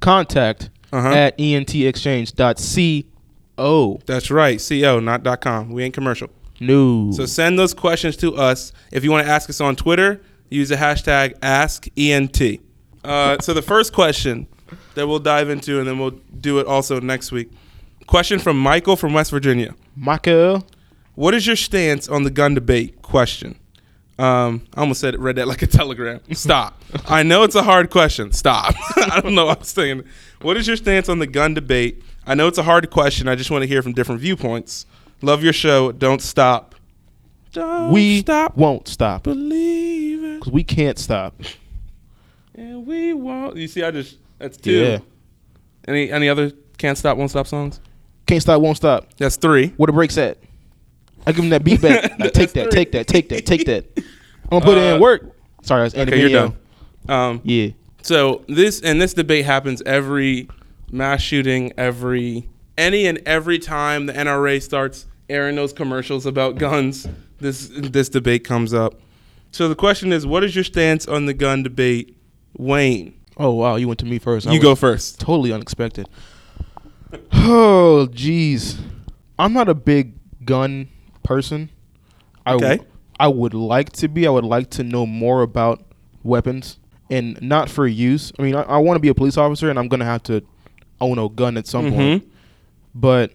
Contact Uh-huh. at entexchange.co. that's right, co, not dot com. We ain't commercial. No. So send those questions to us. If you want to ask us on Twitter, use the hashtag AskENT. Uh, so the first question that we'll dive into, and then we'll do it also next week. Question from Michael from West Virginia. Michael. What is your stance on the gun debate? Question. Um, I almost said read that like a telegram. Stop. I know it's a hard question. Stop. I don't know what I'm saying. What is your stance on the gun debate? I know it's a hard question. I just want to hear from different viewpoints. Love your show. Don't stop. Don't We stop won't stop believing. because we can't stop. And we won't. You see, I just that's two. Yeah. Any any other can't stop, won't stop songs? Can't stop, won't stop. That's three. Where the brakes at? I give him that beat back. Now take that, take that, take that, take that. I'm gonna put it Uh, in work. Sorry, that's Okay, you're done. Um, Yeah. So this and this debate happens every mass shooting, every any and every time the NRA starts airing those commercials about guns. This this debate comes up. So the question is, what is your stance on the gun debate, Wayne? Oh wow, you went to me first. I You go first. Totally unexpected. Oh jeez, I'm not a big gun person. I w- Okay. I would like to be. I would like to know more about weapons and not for use. I mean, I, I want to be a police officer, and I'm gonna have to own a gun at some point. Mhm. But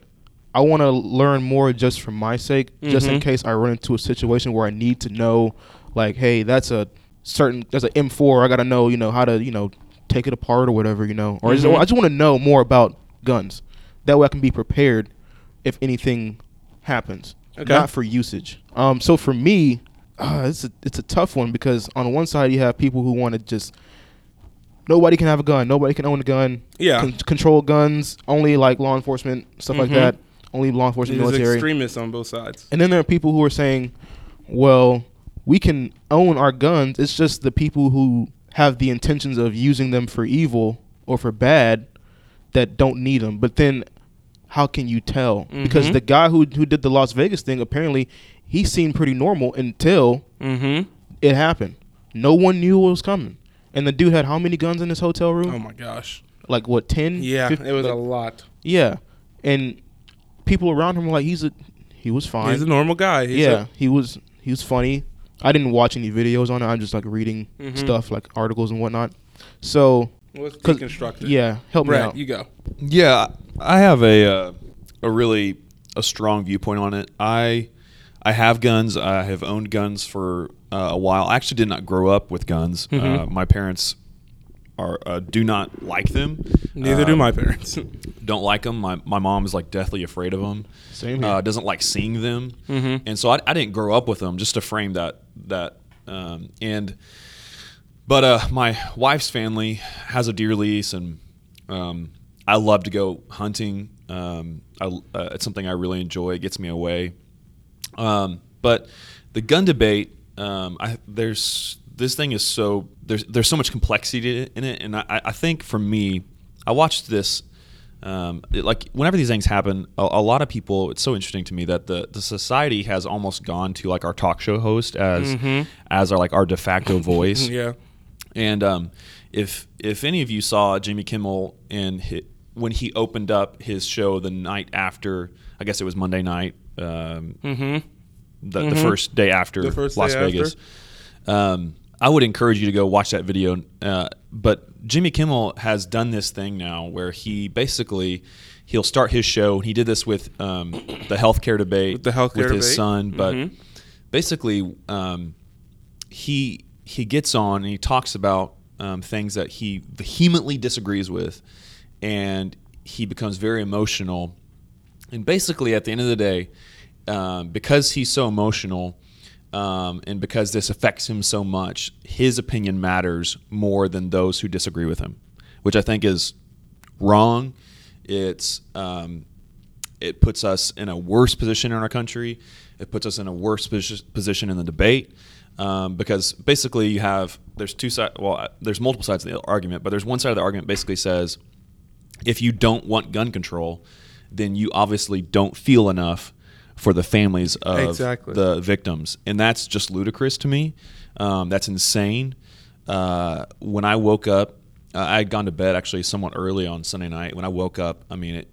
I want to learn more just for my sake, just in Mhm. case I run into a situation where I need to know, like, hey, that's a certain, that's an M4. I gotta know, you know, how to, you know, take it apart or whatever, you know. Or I just. I just want to know more about guns. That way, I can be prepared if anything happens. Okay. Not for usage. Um. So for me, uh, it's a it's a tough one because on one side you have people who want to just nobody can have a gun, nobody can own a gun. Yeah. Con- control guns only like law enforcement stuff like Mhm. that. Only law enforcement, There's military. extremists on both sides. And then there are people who are saying, well, we can own our guns. It's just the people who have the intentions of using them for evil or for bad that don't need them. But then, how can you tell? Because Mhm. the guy who who did the Las Vegas thing apparently he seemed pretty normal until Mm-hmm. it happened. No one knew what was coming. And the dude had how many guns in his hotel room? Oh my gosh. like what ten? Yeah, 50? it was a lot. yeah, and people around him were like, he's a he was fine. He's a normal guy. He's yeah, he was he was funny. I didn't watch any videos on it. I'm just like reading Mhm. stuff like articles and whatnot. So A, let's 'cause- deconstruct it. yeah, help me out. you go. Yeah, I have a uh, a really a strong viewpoint on it. I I have guns. I have owned guns for uh, a while. I actually did not grow up with guns. Uh, Mhm. my parents are uh, do not like them. Neither do Uh, my parents. Don't like them. My my mom is like deathly afraid of them. Same here. Uh, doesn't like seeing them. Mhm. And so I, I didn't grow up with them. Just to frame that that um, and. But uh, my wife's family has a deer lease, and um, I love to go hunting. Um, I, uh, it's something I really enjoy. It gets me away. Um, but the gun debate, um, I, there's this thing is so there's there's so much complexity in it, and I, I think for me, I watched this. Um, it- like whenever these things happen, a, a lot of people. It's so interesting to me that the, the society has almost gone to like our talk show host as Mhm. as our like our de facto voice. yeah. And um, if if any of you saw Jimmy Kimmel hi when he opened up his show the night after, I guess it was Monday night, um, Mm-hmm. the, the Mhm. first day after first Las day after. Vegas. Um, I would encourage you to go watch that video. Uh, but Jimmy Kimmel has done this thing now where he basically he'll start his show. He did this with um, the healthcare debate With the healthcare with his debate. son, but Mhm. basically um, he he gets on and he talks about um, things that he vehemently disagrees with, and he becomes very emotional. And basically, at the end of the day, um, because he's so emotional, um, and because this affects him so much, his opinion matters more than those who disagree with him, which I think is wrong. It's um, it puts us in a worse position in our country. It puts us in a worse position in the debate um, because basically you have there's two sides. Well, uh, there's multiple sides of the argument, but there's one side of the argument basically says if you don't want gun control, then you obviously don't feel enough for the families of Exactly. the victims, and that's just ludicrous to me. Um, that's insane. Uh, when I woke up, uh, I had gone to bed actually somewhat early on Sunday night. When I woke up, I mean it.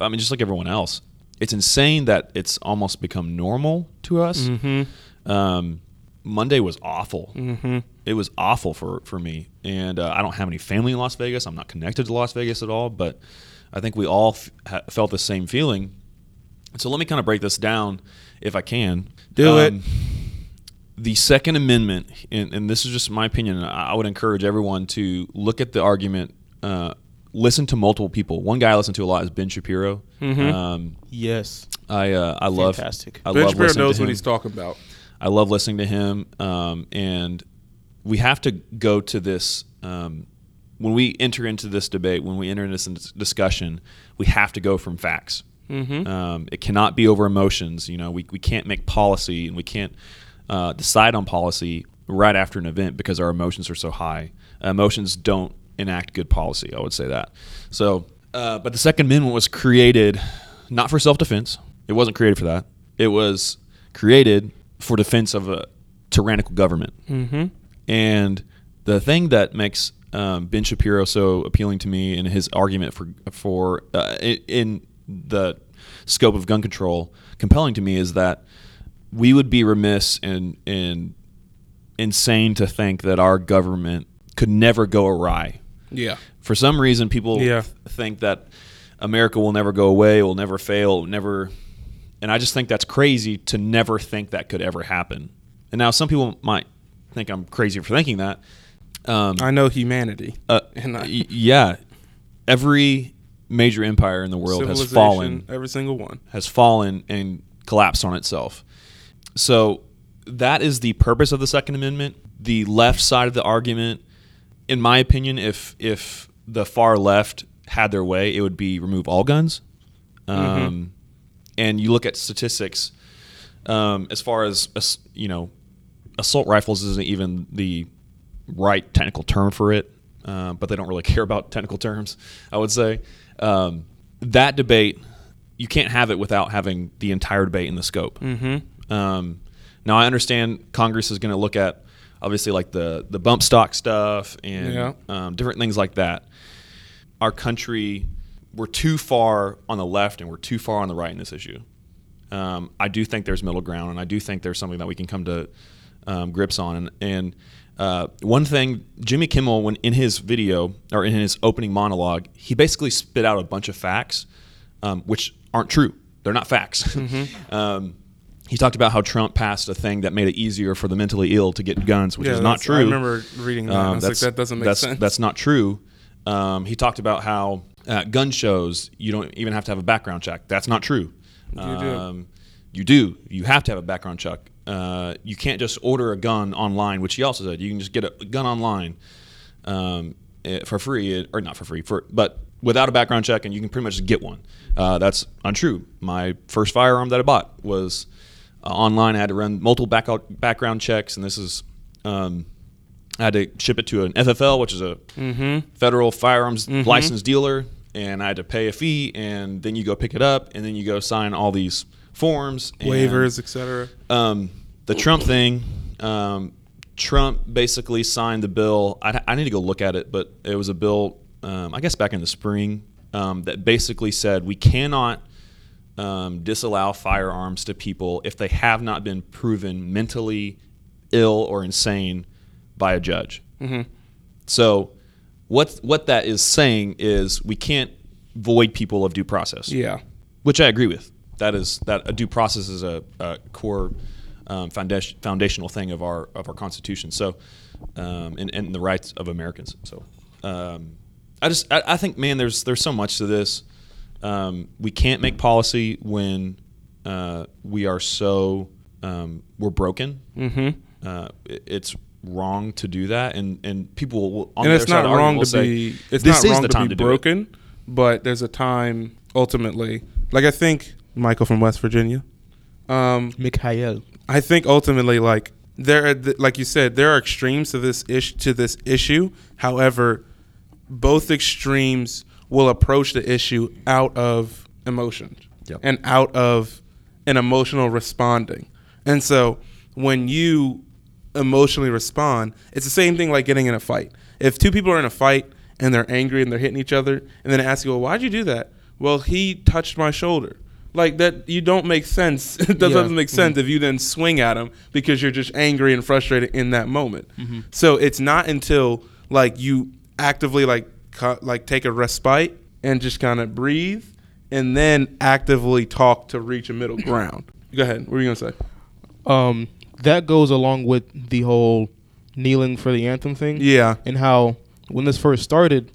I mean, just like everyone else, it's insane that it's almost become normal to us. Mm-hmm. Um, Monday was awful. Mm-hmm. It was awful for for me, and uh, I don't have any family in Las Vegas. I'm not connected to Las Vegas at all, but I think we all f- ha- felt the same feeling. So let me kind of break this down, if I can. Do it. The Second Amendment, and, and this is just my opinion. I I would encourage everyone to look at the argument, uh, listen to multiple people. One guy I listen to a lot is Ben Shapiro. Mhm. Um, yes, I uh, I love Fantastic. I Ben love Shapiro listening knows what he's talking about. I love listening to him, um, and we have to go to this um, when we enter into this debate. When we enter into this discussion, we have to go from facts. Mm-hmm. Um, it cannot be over emotions. You know, we, we can't make policy and we can't uh, decide on policy right after an event because our emotions are so high. emotions don't enact good policy. I would say that. So, uh, but the Second Amendment was created not for self defense. It wasn't created for that. It was created for defense of a tyrannical government. Mm-hmm. And the thing that makes um, Ben Shapiro so appealing to me in his argument for for uh, in, the scope of gun control compelling to me is that we would be remiss and and insane to think that our government could never go awry. Yeah. For some reason, people Yeah. th- think that America will never go away, will never fail, will never. And I just think that's crazy to never think that could ever happen. And now some people might think I'm crazy for thinking that. Um, I know humanity. uh, and I- yeah, every major empire in the world has fallen Every single one. has fallen and collapsed on itself. So that is the purpose of the Second Amendment. The left side of the argument, in my opinion, if if the far left had their way, it would be remove all guns. Um, And you look at statistics um, as far as, you know assault rifles isn't even the right technical term for it, uh, but they don't really care about technical terms. I would say um, that debate you can't have it without having the entire debate in the scope. Mm-hmm. Um, now I understand Congress is going to look at obviously like the the bump stock stuff and Yeah. um, different things like that. Our country, we're too far on the left and we're too far on the right in this issue. Um, I do think there's middle ground, and I do think there's something that we can come to um, grips on. And, and uh, one thing, Jimmy Kimmel, when in his video or in his opening monologue, he basically spit out a bunch of facts, um, which aren't true. They're not facts. um, he talked about how Trump passed a thing that made it easier for the mentally ill to get guns, which Yeah, is not true. I remember reading that. I was like, that doesn't make that's, sense. That's not true. Um, he talked about how at gun shows you don't even have to have a background check. That's not true. do. Um, you do. You have to have a background check. Uh, you can't just order a gun online, which he also said. You can just get a gun online um, eh, for free, eh, or not for free, for but without a background check, and you can pretty much just get one. Uh, that's untrue. My first firearm that I bought was uh, online. I had to run multiple back background checks, and this is. Um, I had to ship it to an FFL, which is a federal firearms licensed dealer, and I had to pay a fee, and then you go pick it up, and then you go sign all these forms, Waivers, etc. Um, the Trump thing, um, Trump basically signed the bill. I, I need to go look at it, but it was a bill, um, I guess back in the spring, um, that basically said we cannot um, disallow firearms to people if they have not been proven mentally ill or insane by a judge. So, what what that is saying is we can't void people of due process Yeah. which I agree with. That is that a due process is a, a core um, foundation, foundational thing of our of our Constitution. So, um, and, and the rights of Americans. So, um, I just I, I think man, there's there's so much to this. Um, we can't make policy when uh, we are so um, we're broken. Mm-hmm. Uh, it- it's wrong to do that, and and people will, on and the it's other side not wrong to will be. say, It's this not is wrong the to time be to do it. broken, but there's a time ultimately. Like I think Michael from West Virginia. Um, Mikhail. I think ultimately, like there, are th- like you said, there are extremes to this ish to this issue. However, both extremes will approach the issue out of emotion Yep. and out of an emotional responding. And so when you emotionally respond, it's the same thing like getting in a fight. If two people are in a fight and they're angry and they're hitting each other, and then ask you, well, why'd you do that? Well, he touched my shoulder. Like that, you don't make sense. that Yeah. doesn't make sense if you then swing at him because you're just angry and frustrated in that moment. So it's not until like you actively like cu- like take a respite and just kind of breathe, and then actively talk to reach a middle ground. Go ahead. What were you gonna say? Um, that goes along with the whole kneeling for the anthem thing. Yeah. And how when this first started,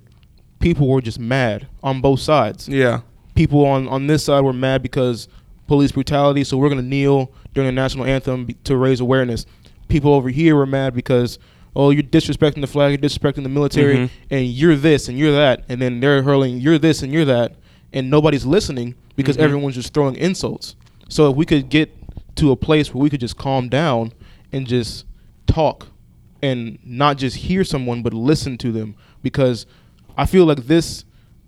people were just mad on both sides. Yeah. People on on this side were mad because police brutality, so we're gonna kneel during the national anthem to raise awareness. People over here were mad because oh you're disrespecting the flag, you're disrespecting the military, Mhm. and you're this and you're that, and then they're hurling you're this and you're that, and nobody's listening because Mhm. everyone's just throwing insults. So if we could get to a place where we could just calm down and just talk and not just hear someone but listen to them because I feel like this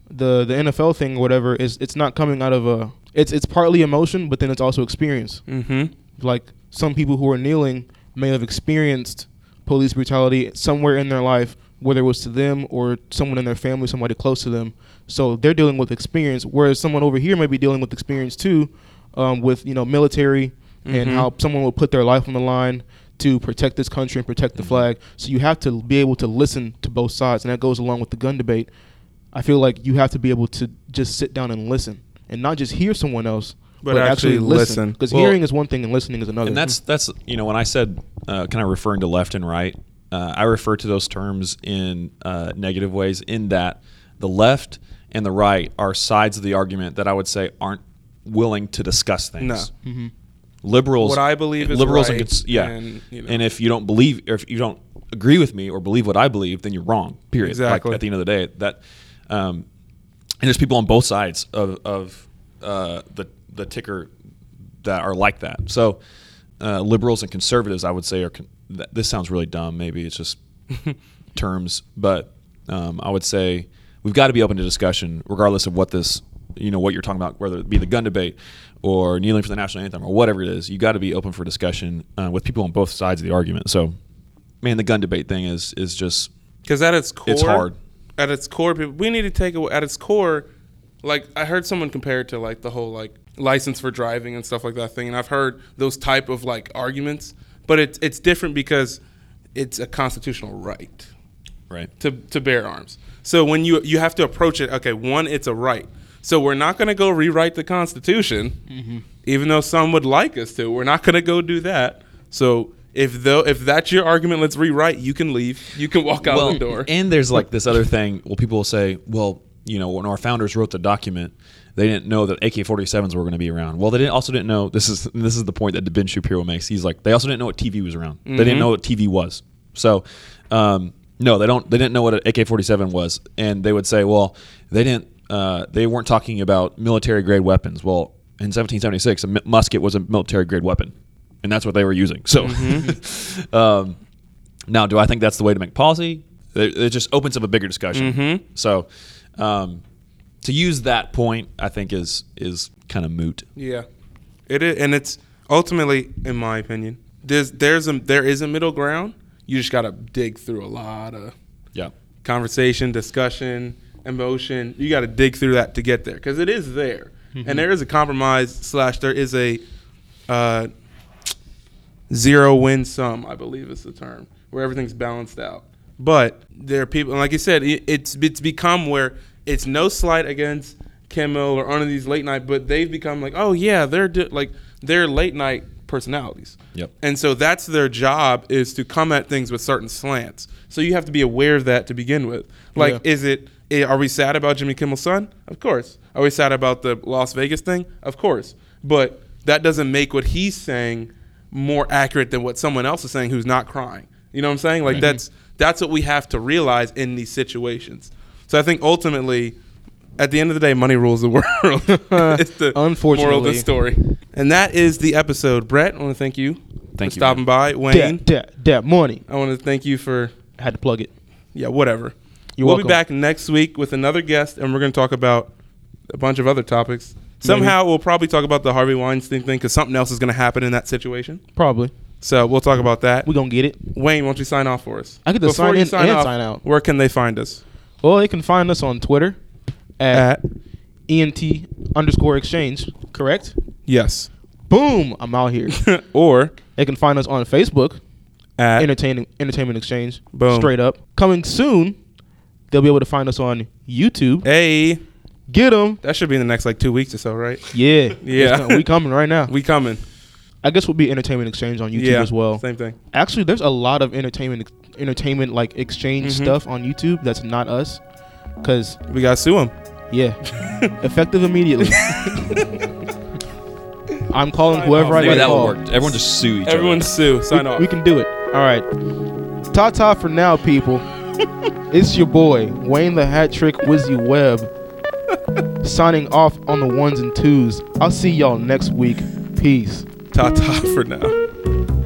the the NFL thing or whatever is it's not coming out of a it's it's partly emotion but then it's also experience. Mm-hmm. Like some people who are kneeling may have experienced police brutality somewhere in their life whether it was to them or someone in their family, somebody close to them. So they're dealing with experience whereas someone over here may be dealing with experience too um, with you know military and Mhm. how someone will put their life on the line to protect this country and protect the flag. So you have to be able to listen to both sides, and that goes along with the gun debate. I feel like you have to be able to just sit down and listen, and not just hear someone else, But but, actually actually listen. listen. Because Well- hearing is one thing, and listening is another. And that's that's you know when I said uh, kind of referring to left and right, uh, I refer to those terms in uh, negative ways. In that the left and the right are sides of the argument that I would say aren't willing to discuss things. No. Liberals, What I believe is liberals right, and cons- yeah, and, you know. and if you don't believe or if you don't agree with me or believe what I believe, then you're wrong. Period. Exactly. Like at the end of the day, that um, and there's people on both sides of, of uh, the the ticker that are like that. So uh, liberals and conservatives, I would say, are con- th- this sounds really dumb. Maybe it's just terms, but um, I would say we've got to be open to discussion, regardless of what this, you know, what you're talking about, whether it be the gun debate or kneeling for the national anthem or whatever it is. You got to be open for discussion uh, with people on both sides of the argument. So, man, the gun debate thing is is just Because at its core, It's hard. At its core, people- we need to take away. At its core, like I heard someone compare it to like the whole like license for driving and stuff like that thing, and I've heard those type of like arguments, but it's it's different because it's a constitutional right right. to to bear arms. So when you you have to approach it, okay, one, it's a right. So we're not going to go rewrite the Constitution, mm-hmm. even though some would like us to. We're not going to go do that. So if though if that's your argument, let's rewrite. You can leave. You can walk out the door. And there's like this other thing. Well, people will say, well, you know, when our founders wrote the document, they didn't know that AK-47s were going to be around. Well, they didn't also didn't know. This is this is the point that Ben Shapiro makes. He's like, they also didn't know what TV was around. They didn't know what TV was. So, um, no, they don't. They didn't know what an AK-47 was, and they would say, well, they didn't. Uh, they weren't talking about military grade weapons. Well, in 1776, a musket was a military grade weapon, and that's what they were using. So. um, now, do I think that's the way to make policy? It, it just opens up a bigger discussion. So, um, to use that point, I think is is kind of moot. Yeah, it is, and it's ultimately, in my opinion, there's there's a there is a middle ground. You just got to dig through a lot of Yeah, conversation, discussion, emotion. You got to dig through that to get there because it is there, and there is a compromise slash there is a uh, zero win sum, I believe is the term, where everything's balanced out. But there are people, like you said, it, it's it's become where it's no slight against Kimmel or any of these late night, but they've become like, oh yeah, they're like they're late night personalities. Yep. And so that's their job is to come at things with certain slants. So you have to be aware of that to begin with. Like, Yeah. is it? eh, Are we sad about Jimmy Kimmel's son? Of course. Are we sad about the Las Vegas thing? Of course. But that doesn't make what he's saying more accurate than what someone else is saying who's not crying. You know what I'm saying? Like that's that's what we have to realize in these situations. So I think ultimately, at the end of the day, money rules the world. it's the moral of Unfortunately. the story. And that is the episode. Brett, I want to thank you Thank for you, stopping by. Wayne, That, that, that money. I want to thank you for Had to plug it. yeah, whatever. You're we'll welcome. be back next week with another guest, and we're going to talk about a bunch of other topics. Somehow, we'll probably talk about the Harvey Weinstein thing because something else is going to happen in that situation. Probably. So we'll talk about that. We're going to get it. Wayne, why don't you sign off for us? I get to sign you in and sign out. Where can they find us? Well, they can find us on Twitter at, At ENT underscore exchange, correct? yes, Boom, I'm out here. or they can find us on Facebook, at Entertaining Entertainment Exchange, Boom. straight up. Coming soon, they'll be able to find us on YouTube. hey. Get them. That should be in the next like two weeks or so, right? Yeah. Yeah. It's we coming right now. We coming. I guess we'll be Entertainment Exchange on YouTube yeah, as well. Same thing. Actually, there's a lot of entertainment entertainment like exchange Mhm. stuff on YouTube that's not us. Cause We got to sue them. yeah, effective immediately. I'm calling Sign whoever off. I maybe gotta that will call. work. Everyone just sue each Everyone other. sue. Sign we, off. we can do it. All right. Ta ta for now, people. it's your boy Wayne the Hat Trick Wizzy Webb signing off on the ones and twos. I'll see y'all next week. Peace. Ta ta for now.